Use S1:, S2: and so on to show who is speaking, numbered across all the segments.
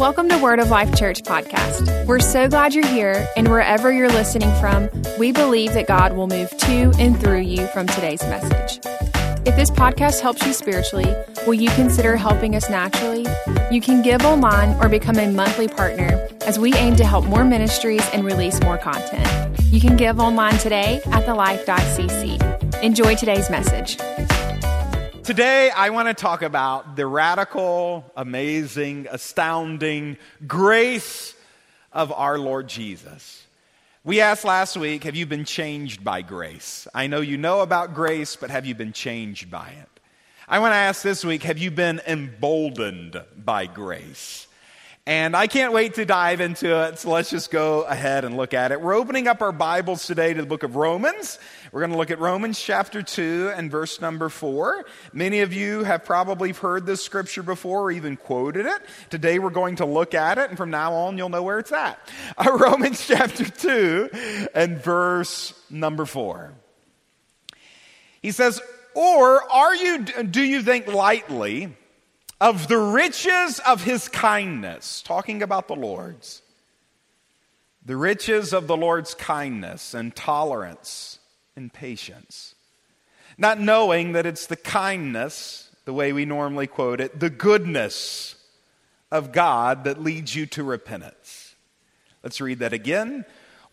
S1: Welcome to Word of Life Church podcast. We're so glad you're here, and wherever you're listening from, we believe that God will move to and through you from today's message. If this podcast helps you spiritually, will you consider helping us naturally? You can give online or become a monthly partner as we aim to help more ministries and release more content. You can give online today at thelife.cc. Enjoy today's message.
S2: Today, I want to talk about the radical, amazing, astounding grace of our Lord Jesus. We asked last week, have you been changed by grace? I know you know about grace, but have you been changed by it? I want to ask this week, have you been emboldened by grace? And I can't wait to dive into it, so let's just go ahead and look at it. We're opening up our Bibles today to the book of Romans. We're going to look at Romans chapter 2 and verse number 4. Many of you have probably heard this scripture before or even quoted it. Today we're going to look at it, and from now on you'll know where it's at. Uh, Romans chapter 2 and verse number 4. He says, Or are you, do you think lightly of the riches of his kindness, talking about the Lord's, the riches of the Lord's kindness and tolerance and patience. Not knowing that it's the kindness, the way we normally quote it, the goodness of God that leads you to repentance. Let's read that again.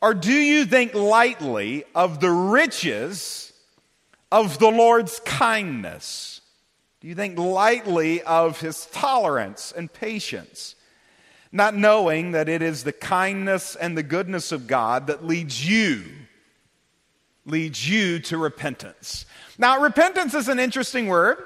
S2: Or do you think lightly of the riches of the Lord's kindness? You think lightly of his tolerance and patience, not knowing that it is the kindness and the goodness of God that leads you leads you to repentance. Now, repentance is an interesting word.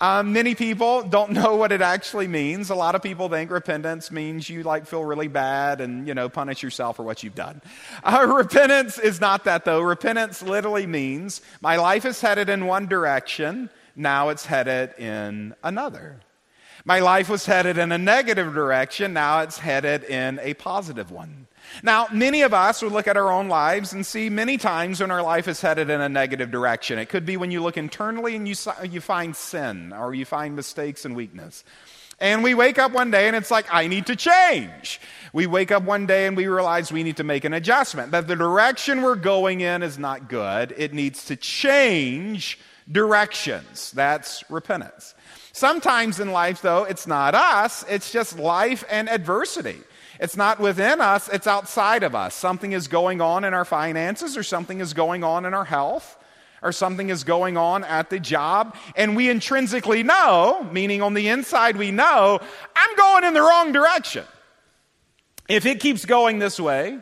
S2: Um, many people don't know what it actually means. A lot of people think repentance means you like feel really bad and you know punish yourself for what you've done. Uh, repentance is not that though. Repentance literally means my life is headed in one direction now it's headed in another. My life was headed in a negative direction, now it's headed in a positive one. Now, many of us would look at our own lives and see many times when our life is headed in a negative direction. It could be when you look internally and you, you find sin or you find mistakes and weakness. And we wake up one day and it's like, I need to change. We wake up one day and we realize we need to make an adjustment, that the direction we're going in is not good. It needs to change directions. That's repentance. Sometimes in life, though, it's not us, it's just life and adversity. It's not within us, it's outside of us. Something is going on in our finances, or something is going on in our health, or something is going on at the job, and we intrinsically know, meaning on the inside, we know, I'm going in the wrong direction. If it keeps going this way,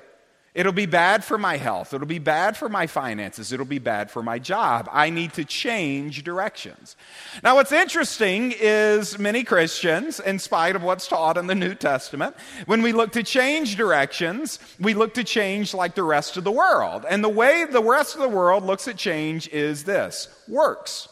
S2: It'll be bad for my health. It'll be bad for my finances. It'll be bad for my job. I need to change directions. Now, what's interesting is many Christians, in spite of what's taught in the New Testament, when we look to change directions, we look to change like the rest of the world. And the way the rest of the world looks at change is this works.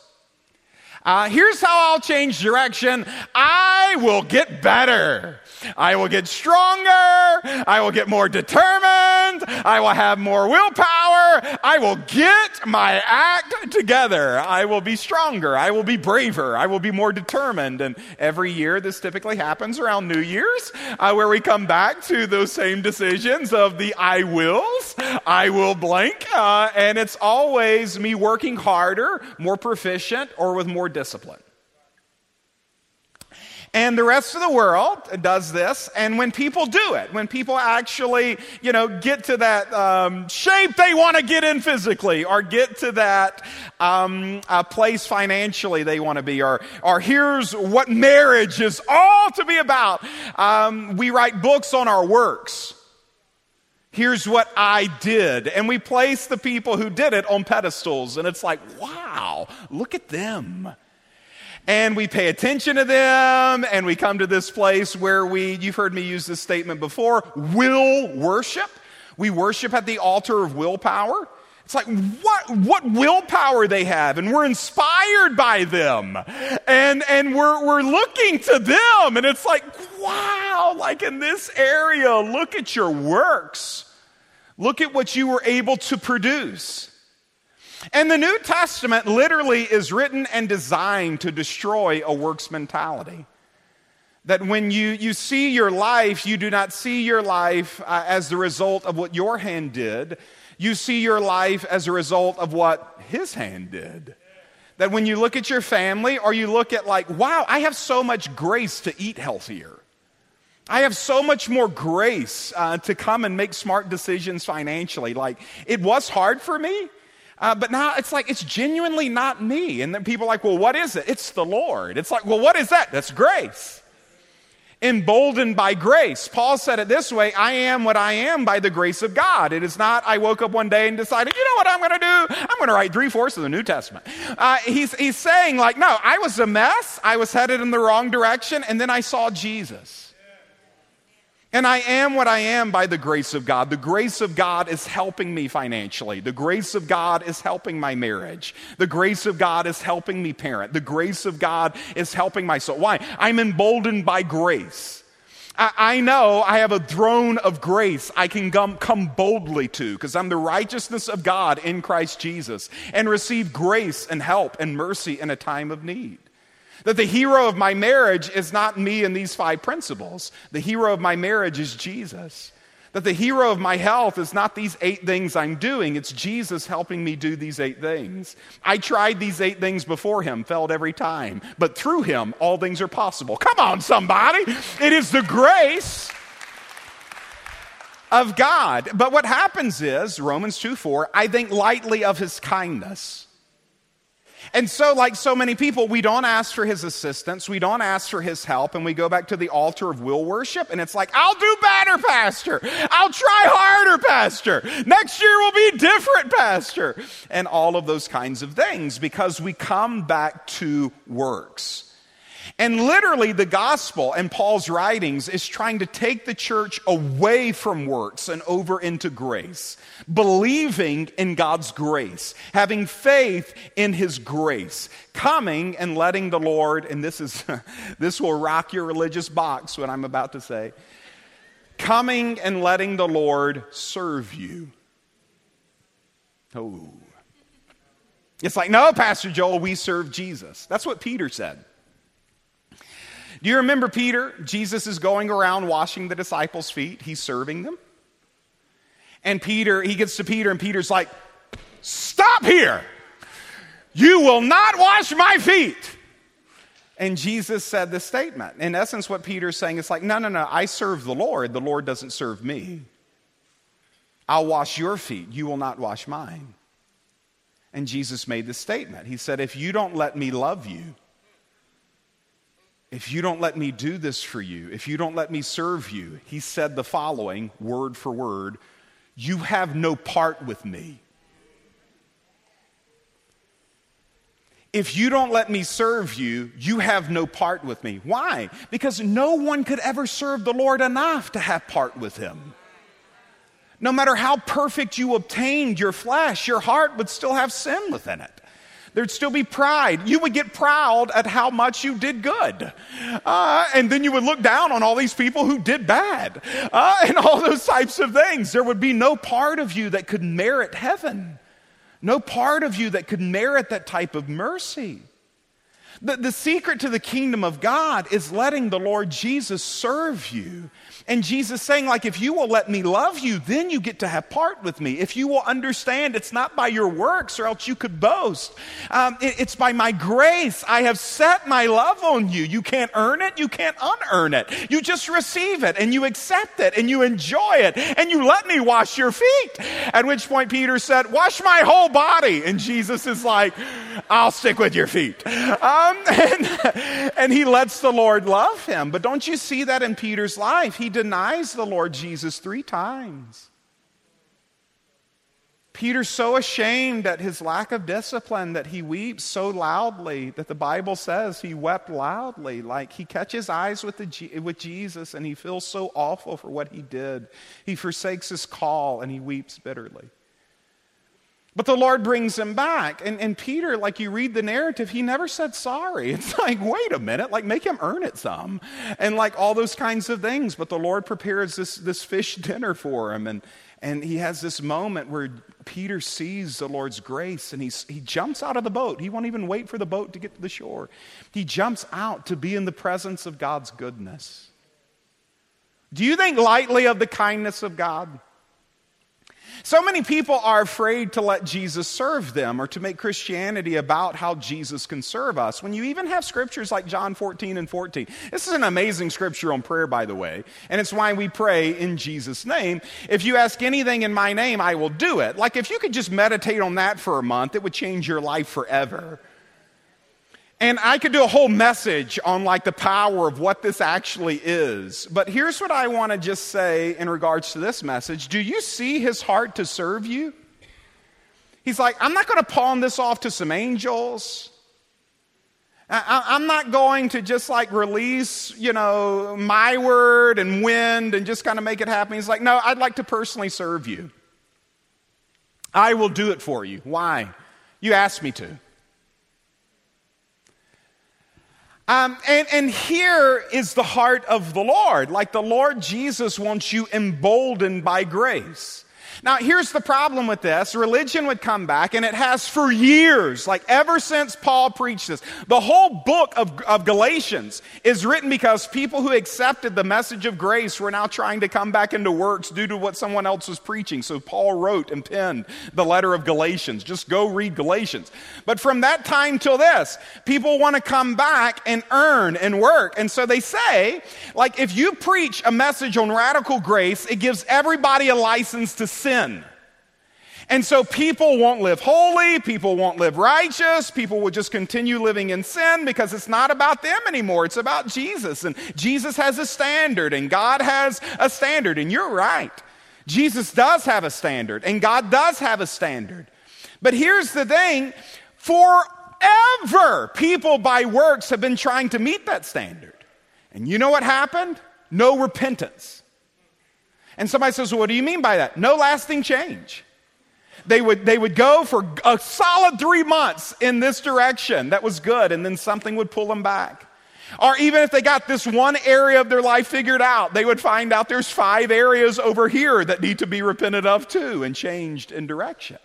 S2: Uh, here's how I'll change direction I will get better. I will get stronger. I will get more determined. I will have more willpower. I will get my act together. I will be stronger. I will be braver. I will be more determined. And every year, this typically happens around New Year's, uh, where we come back to those same decisions of the I wills. I will blank. Uh, and it's always me working harder, more proficient, or with more discipline. And the rest of the world does this. And when people do it, when people actually, you know, get to that um, shape they want to get in physically, or get to that um, uh, place financially they want to be, or, or here's what marriage is all to be about, um, we write books on our works. Here's what I did. And we place the people who did it on pedestals. And it's like, wow, look at them and we pay attention to them and we come to this place where we you've heard me use this statement before will worship. We worship at the altar of willpower. It's like what what willpower they have and we're inspired by them and and we're we're looking to them and it's like wow like in this area look at your works. Look at what you were able to produce and the New Testament literally is written and designed to destroy a works mentality. That when you, you see your life, you do not see your life uh, as the result of what your hand did. You see your life as a result of what his hand did. That when you look at your family or you look at, like, wow, I have so much grace to eat healthier. I have so much more grace uh, to come and make smart decisions financially. Like, it was hard for me, uh, but now it's like it's genuinely not me. And then people are like, well, what is it? It's the Lord. It's like, well, what is that? That's grace emboldened by grace. Paul said it this way I am what I am by the grace of God. It is not, I woke up one day and decided, you know what I'm going to do? I'm going to write three fourths of the New Testament. Uh, he's, he's saying, like, no, I was a mess. I was headed in the wrong direction, and then I saw Jesus. And I am what I am by the grace of God. The grace of God is helping me financially. The grace of God is helping my marriage. The grace of God is helping me parent. The grace of God is helping my soul. Why? I'm emboldened by grace. I, know I have a throne of grace I can come boldly to because I'm the righteousness of God in Christ Jesus and receive grace and help and mercy in a time of need. That the hero of my marriage is not me and these five principles. The hero of my marriage is Jesus. That the hero of my health is not these eight things I'm doing, it's Jesus helping me do these eight things. I tried these eight things before him, failed every time, but through him, all things are possible. Come on, somebody. It is the grace of God. But what happens is, Romans 2 4, I think lightly of his kindness. And so, like so many people, we don't ask for his assistance, we don't ask for his help, and we go back to the altar of will worship, and it's like, I'll do better, Pastor. I'll try harder, Pastor. Next year will be different, Pastor. And all of those kinds of things because we come back to works. And literally, the gospel and Paul's writings is trying to take the church away from works and over into grace, believing in God's grace, having faith in his grace, coming and letting the Lord, and this is this will rock your religious box, what I'm about to say, coming and letting the Lord serve you. Oh. It's like, no, Pastor Joel, we serve Jesus. That's what Peter said. Do you remember Peter? Jesus is going around washing the disciples' feet, he's serving them. And Peter, he gets to Peter, and Peter's like, Stop here! You will not wash my feet. And Jesus said this statement. In essence, what Peter's saying is like, no, no, no, I serve the Lord. The Lord doesn't serve me. I'll wash your feet. You will not wash mine. And Jesus made this statement. He said, If you don't let me love you, if you don't let me do this for you, if you don't let me serve you, he said the following, word for word you have no part with me. If you don't let me serve you, you have no part with me. Why? Because no one could ever serve the Lord enough to have part with him. No matter how perfect you obtained your flesh, your heart would still have sin within it. There'd still be pride. You would get proud at how much you did good. Uh, and then you would look down on all these people who did bad uh, and all those types of things. There would be no part of you that could merit heaven, no part of you that could merit that type of mercy. The, the secret to the kingdom of God is letting the Lord Jesus serve you and Jesus saying, like, if you will let me love you, then you get to have part with me. If you will understand it's not by your works or else you could boast. Um, it, it's by my grace. I have set my love on you. You can't earn it. You can't unearn it. You just receive it and you accept it and you enjoy it and you let me wash your feet. At which point Peter said, wash my whole body. And Jesus is like, I'll stick with your feet. Um, and, and he lets the Lord love him. But don't you see that in Peter's life? He denies the Lord Jesus three times. Peter's so ashamed at his lack of discipline that he weeps so loudly that the Bible says he wept loudly. Like he catches eyes with, the, with Jesus and he feels so awful for what he did. He forsakes his call and he weeps bitterly. But the Lord brings him back. And, and Peter, like you read the narrative, he never said sorry. It's like, wait a minute, like make him earn it some. And like all those kinds of things. But the Lord prepares this, this fish dinner for him. And, And he has this moment where Peter sees the Lord's grace and he's, he jumps out of the boat. He won't even wait for the boat to get to the shore. He jumps out to be in the presence of God's goodness. Do you think lightly of the kindness of God? So many people are afraid to let Jesus serve them or to make Christianity about how Jesus can serve us. When you even have scriptures like John 14 and 14, this is an amazing scripture on prayer, by the way, and it's why we pray in Jesus' name. If you ask anything in my name, I will do it. Like if you could just meditate on that for a month, it would change your life forever. And I could do a whole message on like the power of what this actually is. But here's what I want to just say in regards to this message. Do you see his heart to serve you? He's like, I'm not going to pawn this off to some angels. I'm not going to just like release, you know, my word and wind and just kind of make it happen. He's like, no, I'd like to personally serve you. I will do it for you. Why? You asked me to. Um, and, and here is the heart of the Lord. Like the Lord Jesus wants you emboldened by grace. Now, here's the problem with this. Religion would come back, and it has for years, like ever since Paul preached this. The whole book of, of Galatians is written because people who accepted the message of grace were now trying to come back into works due to what someone else was preaching. So Paul wrote and penned the letter of Galatians. Just go read Galatians. But from that time till this, people want to come back and earn and work. And so they say, like, if you preach a message on radical grace, it gives everybody a license to sin. And so people won't live holy, people won't live righteous, people will just continue living in sin because it's not about them anymore. It's about Jesus. And Jesus has a standard, and God has a standard. And you're right. Jesus does have a standard, and God does have a standard. But here's the thing forever, people by works have been trying to meet that standard. And you know what happened? No repentance. And somebody says, well, What do you mean by that? No lasting change. They would, they would go for a solid three months in this direction that was good, and then something would pull them back. Or even if they got this one area of their life figured out, they would find out there's five areas over here that need to be repented of too and changed in direction.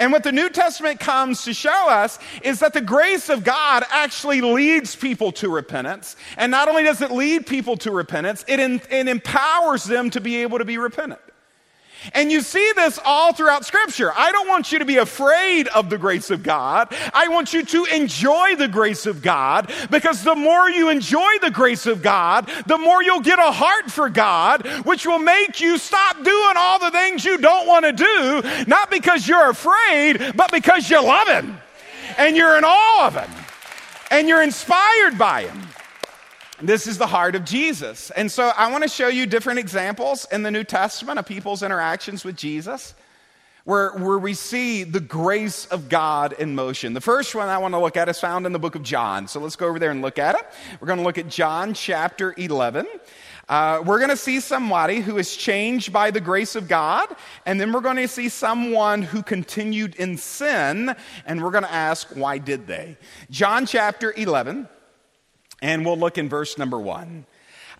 S2: And what the New Testament comes to show us is that the grace of God actually leads people to repentance. And not only does it lead people to repentance, it, in, it empowers them to be able to be repentant. And you see this all throughout Scripture. I don't want you to be afraid of the grace of God. I want you to enjoy the grace of God because the more you enjoy the grace of God, the more you'll get a heart for God, which will make you stop doing all the things you don't want to do, not because you're afraid, but because you love Him and you're in awe of Him and you're inspired by Him. This is the heart of Jesus. And so I want to show you different examples in the New Testament of people's interactions with Jesus where, where we see the grace of God in motion. The first one I want to look at is found in the book of John. So let's go over there and look at it. We're going to look at John chapter 11. Uh, we're going to see somebody who is changed by the grace of God, and then we're going to see someone who continued in sin, and we're going to ask, why did they? John chapter 11. And we'll look in verse number one.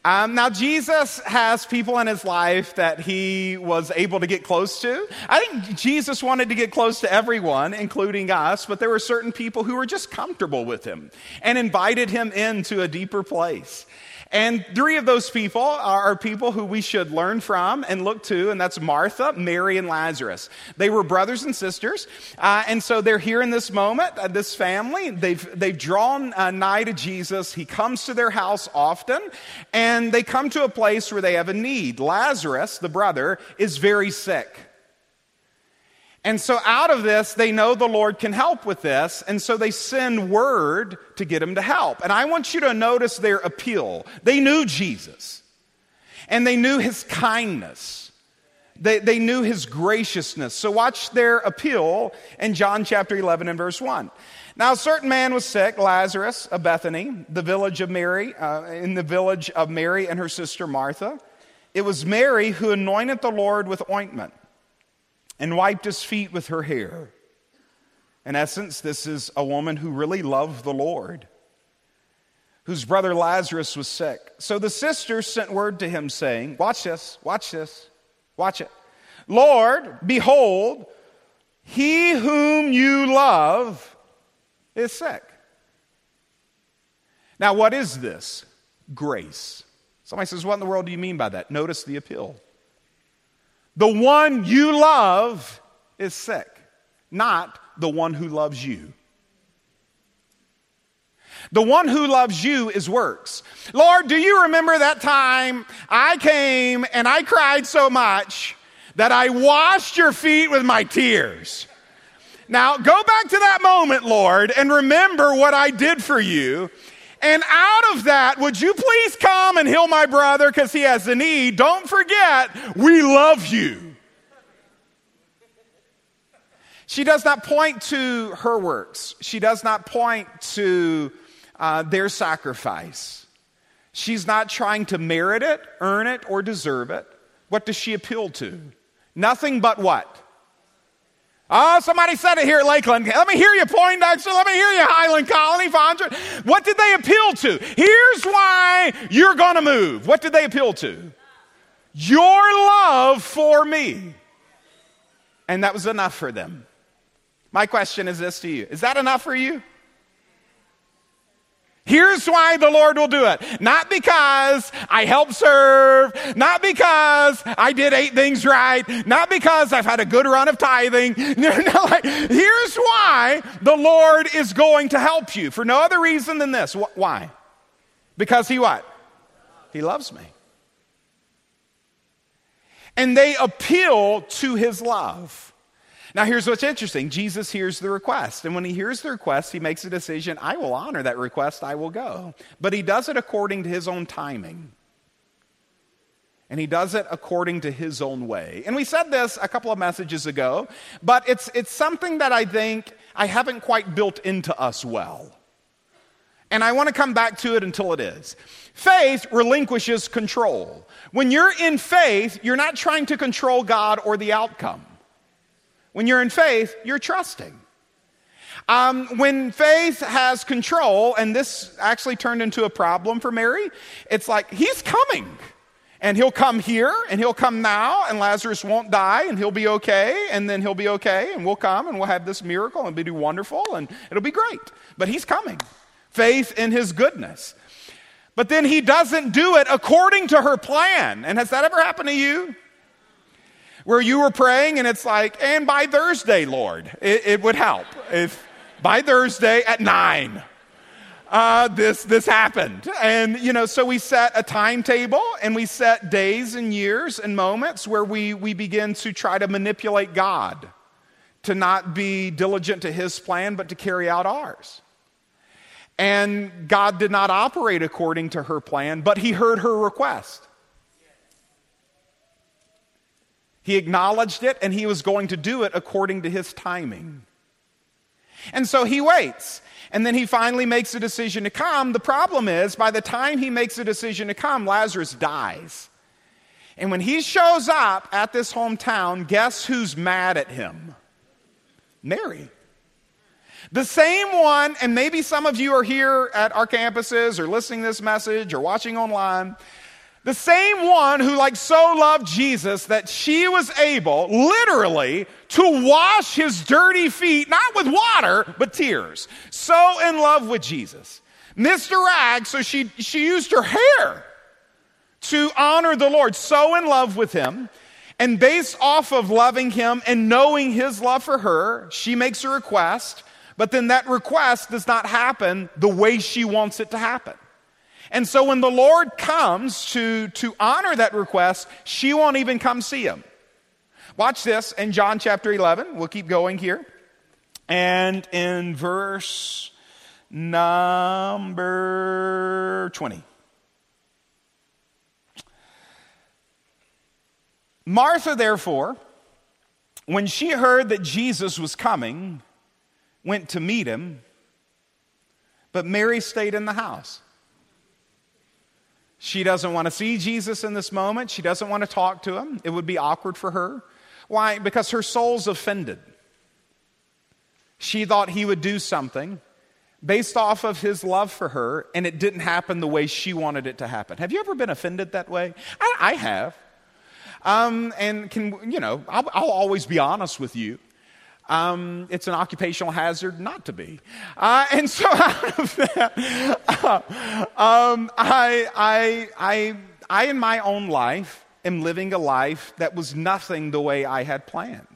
S2: Um, now, Jesus has people in his life that he was able to get close to. I think Jesus wanted to get close to everyone, including us, but there were certain people who were just comfortable with him and invited him into a deeper place. And three of those people are people who we should learn from and look to, and that's Martha, Mary, and Lazarus. They were brothers and sisters, uh, and so they're here in this moment, uh, this family. They've, they've drawn uh, nigh to Jesus. He comes to their house often, and they come to a place where they have a need. Lazarus, the brother, is very sick. And so, out of this, they know the Lord can help with this, and so they send word to get him to help. And I want you to notice their appeal. They knew Jesus, and they knew his kindness, they, they knew his graciousness. So, watch their appeal in John chapter 11 and verse 1. Now, a certain man was sick, Lazarus of Bethany, the village of Mary, uh, in the village of Mary and her sister Martha. It was Mary who anointed the Lord with ointment and wiped his feet with her hair. In essence, this is a woman who really loved the Lord, whose brother Lazarus was sick. So the sisters sent word to him saying, Watch this, watch this, watch it. Lord, behold, he whom you love is sick. Now, what is this? Grace. Somebody says, What in the world do you mean by that? Notice the appeal. The one you love is sick, not the one who loves you. The one who loves you is works. Lord, do you remember that time I came and I cried so much that I washed your feet with my tears? Now, go back to that moment, Lord, and remember what I did for you. And out of that, would you please come and heal my brother because he has a need? Don't forget, we love you. She does not point to her works. She does not point to uh, their sacrifice. She's not trying to merit it, earn it, or deserve it. What does she appeal to? Nothing but what? Oh, somebody said it here at Lakeland. Let me hear you, Poindexter. Let me hear you, Highland Colony, Fondren. What did they appeal to? Here's why you're going to move. What did they appeal to? Your love for me. And that was enough for them. My question is this to you Is that enough for you? Here's why the Lord will do it. Not because I helped serve, not because I did eight things right, not because I've had a good run of tithing. Here's why the Lord is going to help you for no other reason than this. Why? Because He what? He loves me. And they appeal to His love. Now, here's what's interesting Jesus hears the request. And when he hears the request, he makes a decision I will honor that request, I will go. But he does it according to his own timing. And he does it according to his own way. And we said this a couple of messages ago, but it's, it's something that I think I haven't quite built into us well. And I want to come back to it until it is. Faith relinquishes control. When you're in faith, you're not trying to control God or the outcome. When you're in faith, you're trusting. Um, when faith has control, and this actually turned into a problem for Mary, it's like, he's coming. And he'll come here, and he'll come now, and Lazarus won't die, and he'll be okay, and then he'll be okay, and we'll come, and we'll have this miracle, and it'll be wonderful, and it'll be great. But he's coming. Faith in his goodness. But then he doesn't do it according to her plan. And has that ever happened to you? Where you were praying and it's like, and by Thursday, Lord, it, it would help if by Thursday at nine. Uh, this this happened, and you know, so we set a timetable and we set days and years and moments where we we begin to try to manipulate God to not be diligent to His plan, but to carry out ours. And God did not operate according to her plan, but He heard her request. He acknowledged it and he was going to do it according to his timing. And so he waits. And then he finally makes a decision to come. The problem is, by the time he makes a decision to come, Lazarus dies. And when he shows up at this hometown, guess who's mad at him? Mary. The same one, and maybe some of you are here at our campuses or listening this message or watching online. The same one who, like, so loved Jesus that she was able, literally, to wash his dirty feet, not with water, but tears. So in love with Jesus. Mr. Rag, so she, she used her hair to honor the Lord. So in love with him. And based off of loving him and knowing his love for her, she makes a request. But then that request does not happen the way she wants it to happen. And so when the Lord comes to, to honor that request, she won't even come see him. Watch this in John chapter 11. We'll keep going here. And in verse number 20. Martha, therefore, when she heard that Jesus was coming, went to meet him, but Mary stayed in the house. She doesn't want to see Jesus in this moment. She doesn't want to talk to him. It would be awkward for her. Why? Because her soul's offended. She thought he would do something based off of his love for her, and it didn't happen the way she wanted it to happen. Have you ever been offended that way? I, I have. Um, and can, you know, I'll, I'll always be honest with you. Um, it's an occupational hazard not to be. Uh, and so out of that, uh, um, I, I, I, I, in my own life, am living a life that was nothing the way I had planned.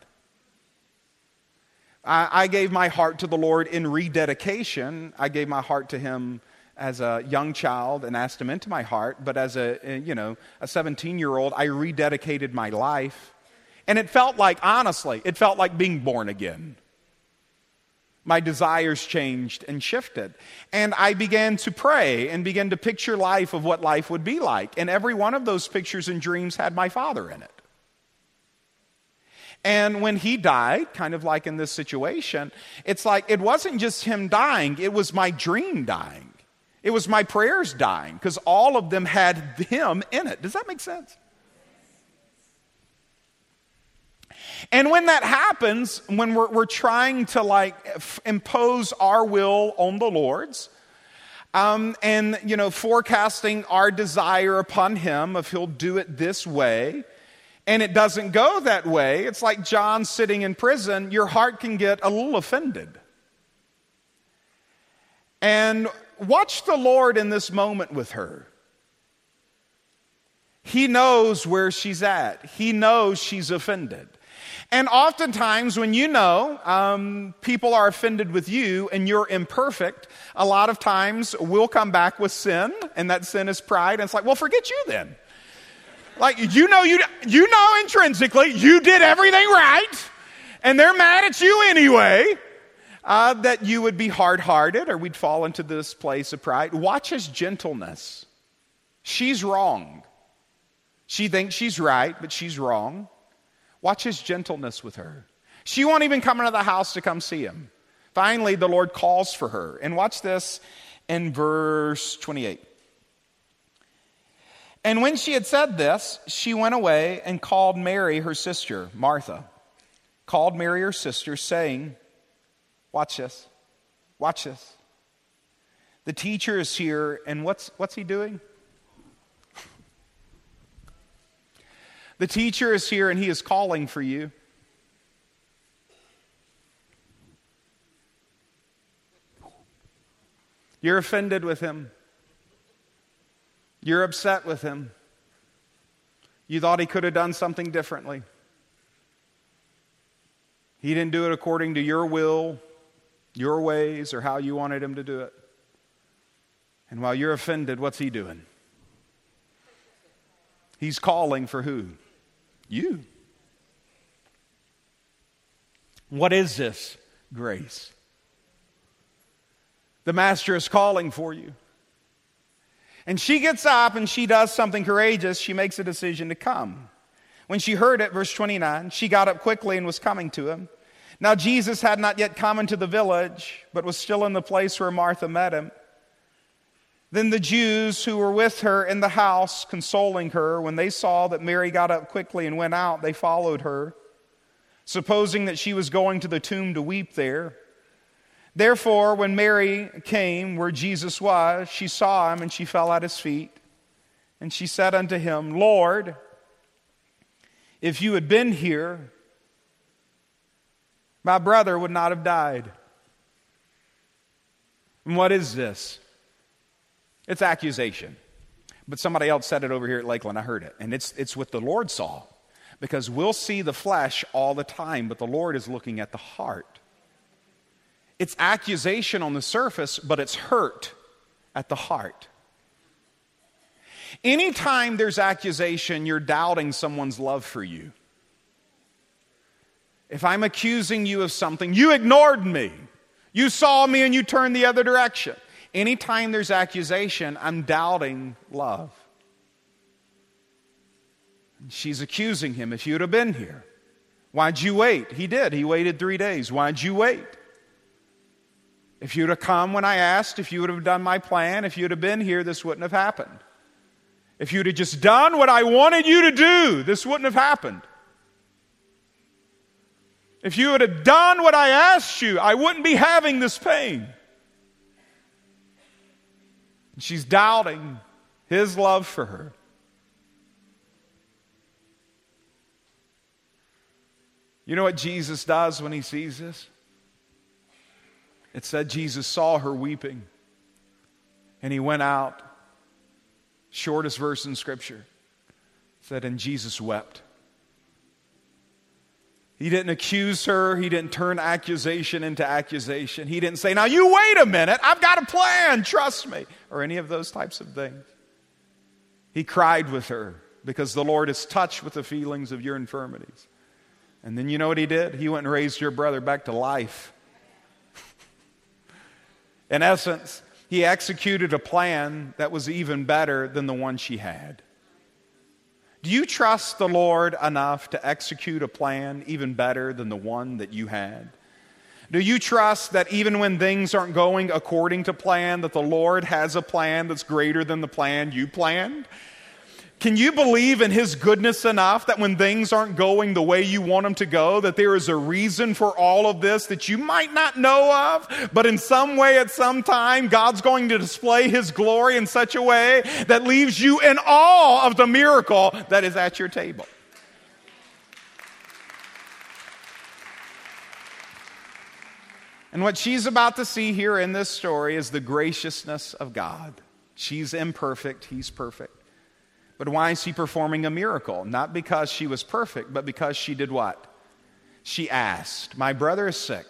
S2: I, I gave my heart to the Lord in rededication. I gave my heart to Him as a young child and asked him into my heart but as a you know a 17 year old i rededicated my life and it felt like honestly it felt like being born again my desires changed and shifted and i began to pray and began to picture life of what life would be like and every one of those pictures and dreams had my father in it and when he died, kind of like in this situation, it's like it wasn't just him dying, it was my dream dying. It was my prayers dying because all of them had him in it. Does that make sense? And when that happens, when we're, we're trying to like f- impose our will on the Lord's, um, and you know, forecasting our desire upon Him if He'll do it this way, and it doesn't go that way, it's like John sitting in prison, your heart can get a little offended. And watch the Lord in this moment with her. He knows where she's at, He knows she's offended. And oftentimes, when you know um, people are offended with you and you're imperfect, a lot of times we'll come back with sin, and that sin is pride. And it's like, well, forget you then. Like you know you you know intrinsically you did everything right, and they're mad at you anyway. Uh, that you would be hard hearted or we'd fall into this place of pride. Watch his gentleness. She's wrong. She thinks she's right, but she's wrong. Watch his gentleness with her. She won't even come into the house to come see him. Finally, the Lord calls for her. And watch this in verse 28. And when she had said this, she went away and called Mary, her sister, Martha. Called Mary, her sister, saying, Watch this. Watch this. The teacher is here, and what's, what's he doing? The teacher is here, and he is calling for you. You're offended with him. You're upset with him. You thought he could have done something differently. He didn't do it according to your will, your ways, or how you wanted him to do it. And while you're offended, what's he doing? He's calling for who? You. What is this grace? The Master is calling for you. And she gets up and she does something courageous. She makes a decision to come. When she heard it, verse 29, she got up quickly and was coming to him. Now, Jesus had not yet come into the village, but was still in the place where Martha met him. Then the Jews who were with her in the house, consoling her, when they saw that Mary got up quickly and went out, they followed her, supposing that she was going to the tomb to weep there. Therefore, when Mary came where Jesus was, she saw him and she fell at his feet. And she said unto him, Lord, if you had been here, my brother would not have died. And what is this? It's accusation. But somebody else said it over here at Lakeland. I heard it. And it's, it's what the Lord saw. Because we'll see the flesh all the time, but the Lord is looking at the heart. It's accusation on the surface, but it's hurt at the heart. Anytime there's accusation, you're doubting someone's love for you. If I'm accusing you of something, you ignored me. You saw me and you turned the other direction. Anytime there's accusation, I'm doubting love. She's accusing him. If you'd have been here, why'd you wait? He did. He waited three days. Why'd you wait? If you'd have come when I asked, if you would have done my plan, if you'd have been here, this wouldn't have happened. If you'd have just done what I wanted you to do, this wouldn't have happened. If you would have done what I asked you, I wouldn't be having this pain. And she's doubting his love for her. You know what Jesus does when he sees this? It said Jesus saw her weeping and he went out. Shortest verse in Scripture said, And Jesus wept. He didn't accuse her. He didn't turn accusation into accusation. He didn't say, Now you wait a minute. I've got a plan. Trust me. Or any of those types of things. He cried with her because the Lord is touched with the feelings of your infirmities. And then you know what he did? He went and raised your brother back to life. In essence, he executed a plan that was even better than the one she had. Do you trust the Lord enough to execute a plan even better than the one that you had? Do you trust that even when things aren't going according to plan, that the Lord has a plan that's greater than the plan you planned? Can you believe in His goodness enough that when things aren't going the way you want them to go, that there is a reason for all of this that you might not know of, but in some way at some time, God's going to display His glory in such a way that leaves you in awe of the miracle that is at your table? And what she's about to see here in this story is the graciousness of God. She's imperfect, he's perfect. But why is he performing a miracle? Not because she was perfect, but because she did what? She asked, My brother is sick.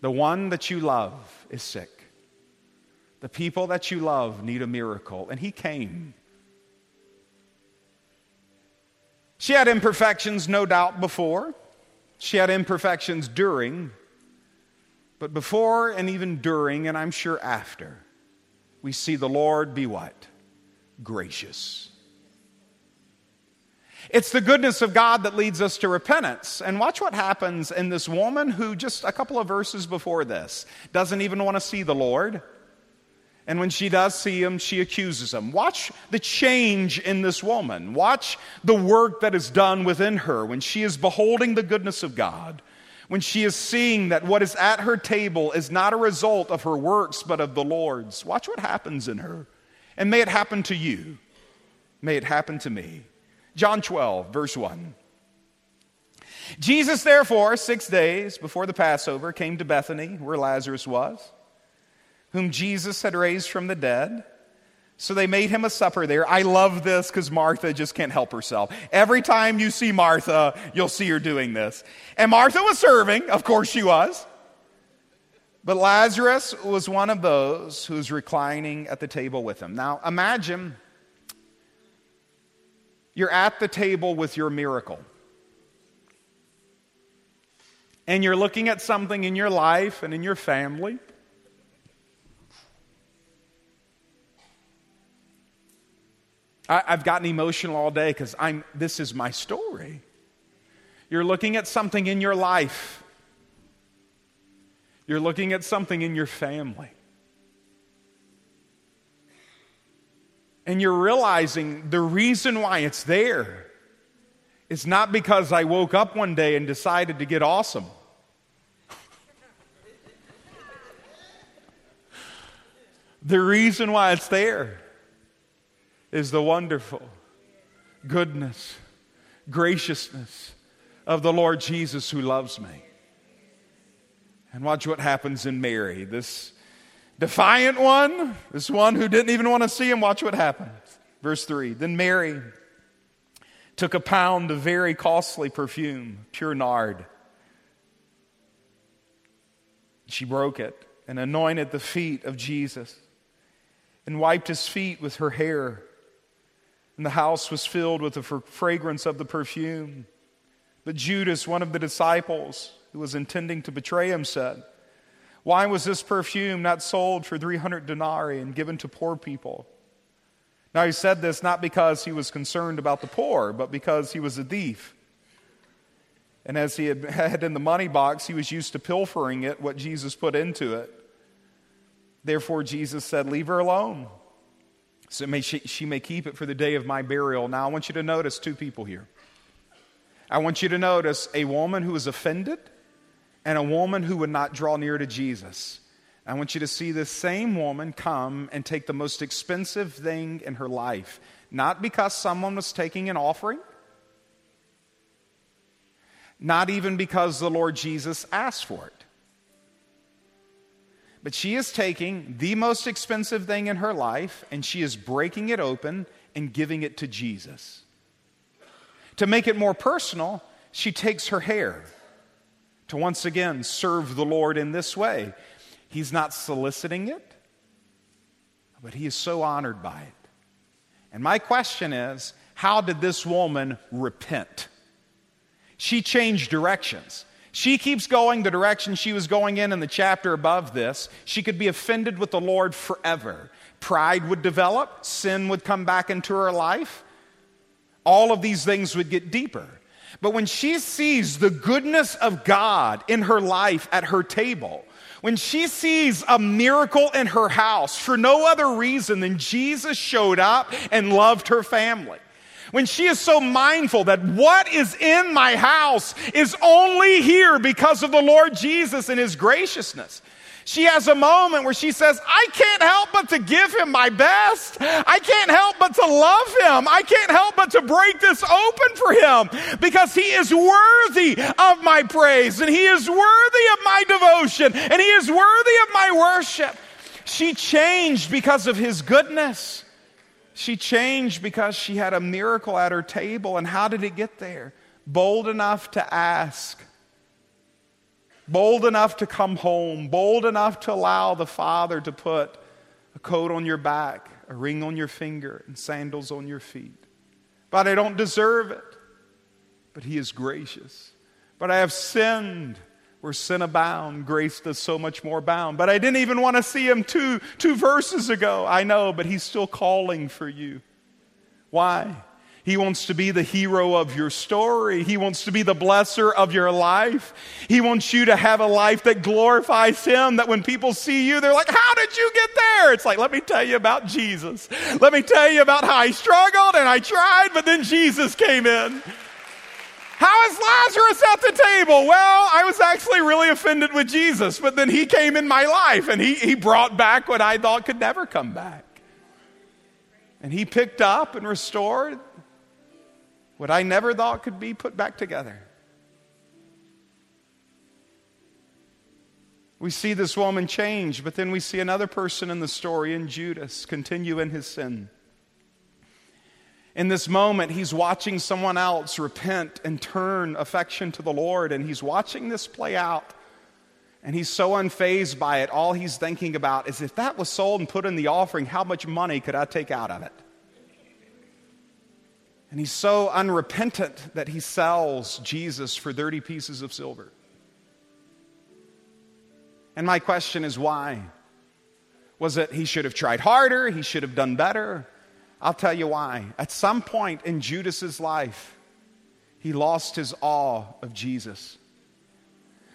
S2: The one that you love is sick. The people that you love need a miracle. And he came. She had imperfections, no doubt, before. She had imperfections during. But before and even during, and I'm sure after, we see the Lord be what? Gracious. It's the goodness of God that leads us to repentance. And watch what happens in this woman who, just a couple of verses before this, doesn't even want to see the Lord. And when she does see him, she accuses him. Watch the change in this woman. Watch the work that is done within her when she is beholding the goodness of God. When she is seeing that what is at her table is not a result of her works, but of the Lord's. Watch what happens in her. And may it happen to you. May it happen to me. John 12, verse 1. Jesus, therefore, six days before the Passover, came to Bethany, where Lazarus was, whom Jesus had raised from the dead. So they made him a supper there. I love this because Martha just can't help herself. Every time you see Martha, you'll see her doing this. And Martha was serving, of course she was. But Lazarus was one of those who's reclining at the table with him. Now, imagine you're at the table with your miracle. And you're looking at something in your life and in your family. I, have gotten emotional all day because I'm this is my story. You're looking at something in your life you're looking at something in your family. And you're realizing the reason why it's there is not because I woke up one day and decided to get awesome. the reason why it's there is the wonderful goodness, graciousness of the Lord Jesus who loves me. And watch what happens in Mary. This defiant one, this one who didn't even want to see him, watch what happens. Verse 3 Then Mary took a pound of very costly perfume, pure nard. She broke it and anointed the feet of Jesus and wiped his feet with her hair. And the house was filled with the fragrance of the perfume. But Judas, one of the disciples, who was intending to betray him, said, Why was this perfume not sold for 300 denarii and given to poor people? Now, he said this not because he was concerned about the poor, but because he was a thief. And as he had had in the money box, he was used to pilfering it, what Jesus put into it. Therefore, Jesus said, Leave her alone, so may she, she may keep it for the day of my burial. Now, I want you to notice two people here. I want you to notice a woman who is offended and a woman who would not draw near to Jesus. I want you to see this same woman come and take the most expensive thing in her life, not because someone was taking an offering, not even because the Lord Jesus asked for it. But she is taking the most expensive thing in her life and she is breaking it open and giving it to Jesus. To make it more personal, she takes her hair to once again serve the Lord in this way. He's not soliciting it, but he is so honored by it. And my question is how did this woman repent? She changed directions. She keeps going the direction she was going in in the chapter above this. She could be offended with the Lord forever. Pride would develop, sin would come back into her life. All of these things would get deeper. But when she sees the goodness of God in her life at her table, when she sees a miracle in her house for no other reason than Jesus showed up and loved her family, when she is so mindful that what is in my house is only here because of the Lord Jesus and His graciousness, she has a moment where she says, I can't help but to give him my best. I can't help but to love him. I can't help but to break this open for him because he is worthy of my praise and he is worthy of my devotion and he is worthy of my worship. She changed because of his goodness. She changed because she had a miracle at her table. And how did it get there? Bold enough to ask bold enough to come home, bold enough to allow the Father to put a coat on your back, a ring on your finger, and sandals on your feet. But I don't deserve it. But He is gracious. But I have sinned. Where sin abound, grace does so much more abound. But I didn't even want to see Him two, two verses ago. I know, but He's still calling for you. Why? He wants to be the hero of your story. He wants to be the blesser of your life. He wants you to have a life that glorifies Him, that when people see you, they're like, How did you get there? It's like, Let me tell you about Jesus. Let me tell you about how I struggled and I tried, but then Jesus came in. How is Lazarus at the table? Well, I was actually really offended with Jesus, but then he came in my life and he, he brought back what I thought could never come back. And he picked up and restored what I never thought could be put back together. We see this woman change, but then we see another person in the story in Judas continue in his sin. In this moment, he's watching someone else repent and turn affection to the Lord, and he's watching this play out. And he's so unfazed by it. All he's thinking about is if that was sold and put in the offering, how much money could I take out of it? And he's so unrepentant that he sells Jesus for 30 pieces of silver. And my question is why? Was it he should have tried harder? He should have done better? I'll tell you why. At some point in Judas's life, he lost his awe of Jesus.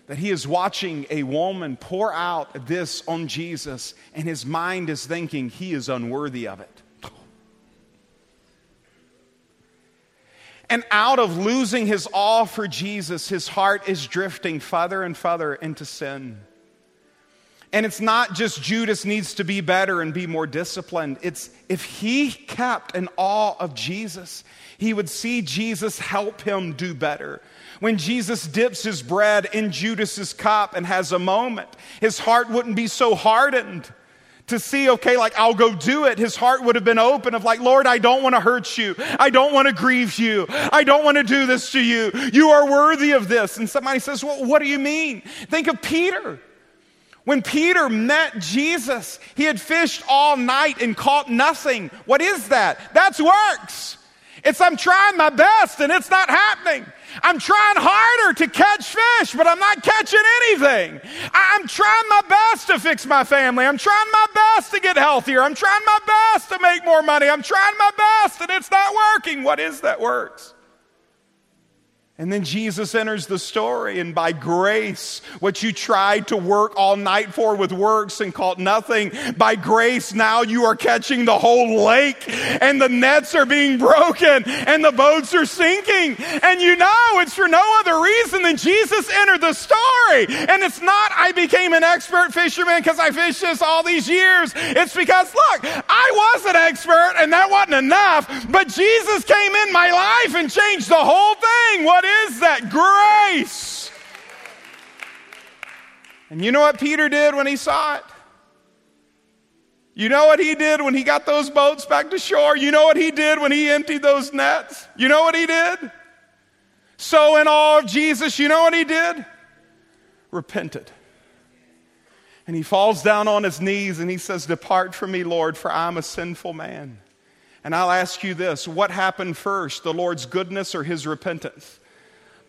S2: That he is watching a woman pour out this on Jesus, and his mind is thinking he is unworthy of it. And out of losing his awe for Jesus, his heart is drifting further and further into sin. And it's not just Judas needs to be better and be more disciplined. It's if he kept an awe of Jesus, he would see Jesus help him do better. When Jesus dips his bread in Judas's cup and has a moment, his heart wouldn't be so hardened to see, okay, like I'll go do it, his heart would have been open of like, Lord, I don't want to hurt you. I don't want to grieve you. I don't want to do this to you. You are worthy of this. And somebody says, well, what do you mean? Think of Peter. When Peter met Jesus, he had fished all night and caught nothing. What is that? That's works. It's I'm trying my best and it's not happening. I'm trying harder to catch fish, but I'm not catching anything. I'm trying my best to fix my family. I'm trying my best to get healthier. I'm trying my best to make more money. I'm trying my best and it's not working. What is that works? And then Jesus enters the story, and by grace, what you tried to work all night for with works and caught nothing, by grace, now you are catching the whole lake, and the nets are being broken, and the boats are sinking. And you know it's for no other reason than Jesus entered the story. And it's not, I became an expert fisherman because I fished this all these years. It's because, look, I was an expert, and that wasn't enough, but Jesus came in my life and changed the whole thing. What is that? Grace. And you know what Peter did when he saw it? You know what he did when he got those boats back to shore? You know what he did when he emptied those nets? You know what he did? So, in awe of Jesus, you know what he did? Repented. And he falls down on his knees and he says, Depart from me, Lord, for I'm a sinful man. And I'll ask you this what happened first, the Lord's goodness or his repentance?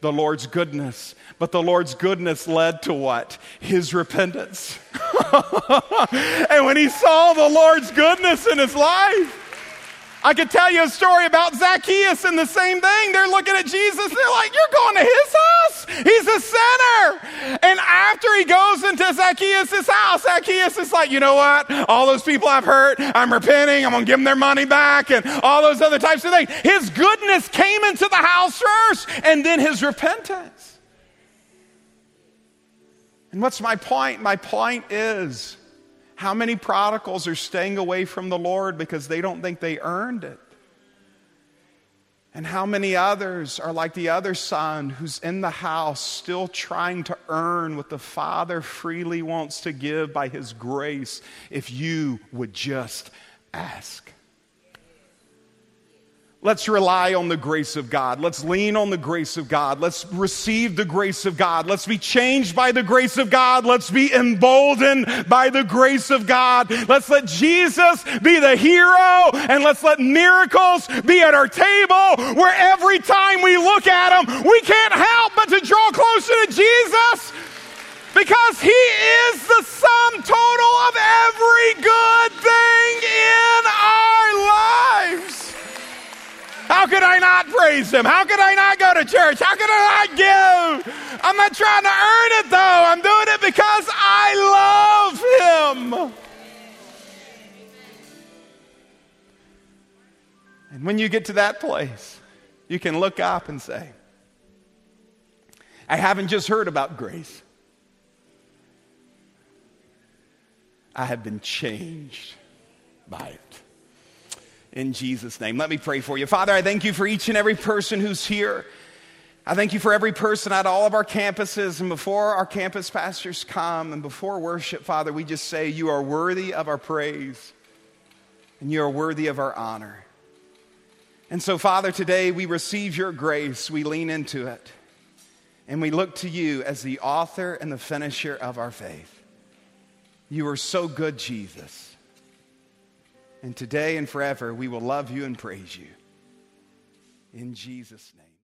S2: The Lord's goodness. But the Lord's goodness led to what? His repentance. and when he saw the Lord's goodness in his life, I could tell you a story about Zacchaeus and the same thing. They're looking at Jesus. They're like, You're going to his house? He's a sinner. And after he goes into Zacchaeus' house, Zacchaeus is like, You know what? All those people I've hurt, I'm repenting. I'm going to give them their money back and all those other types of things. His goodness came into the house first and then his repentance. And what's my point? My point is how many prodigals are staying away from the Lord because they don't think they earned it? And how many others are like the other son who's in the house still trying to earn what the Father freely wants to give by His grace if you would just ask? Let's rely on the grace of God. Let's lean on the grace of God. Let's receive the grace of God. Let's be changed by the grace of God. Let's be emboldened by the grace of God. Let's let Jesus be the hero and let's let miracles be at our table where every time we look at them, we can't help but to draw closer to Jesus because he is the sum total praise Him? How could I not go to church? How could I not give? I'm not trying to earn it though. I'm doing it because I love Him. And when you get to that place, you can look up and say, I haven't just heard about grace. I have been changed by it in Jesus' name. Let me pray for you. Father, I thank you for each and every person who's here. I thank you for every person at all of our campuses. And before our campus pastors come and before worship, Father, we just say you are worthy of our praise and you are worthy of our honor. And so, Father, today we receive your grace, we lean into it, and we look to you as the author and the finisher of our faith. You are so good, Jesus. And today and forever, we will love you and praise you. In Jesus' name.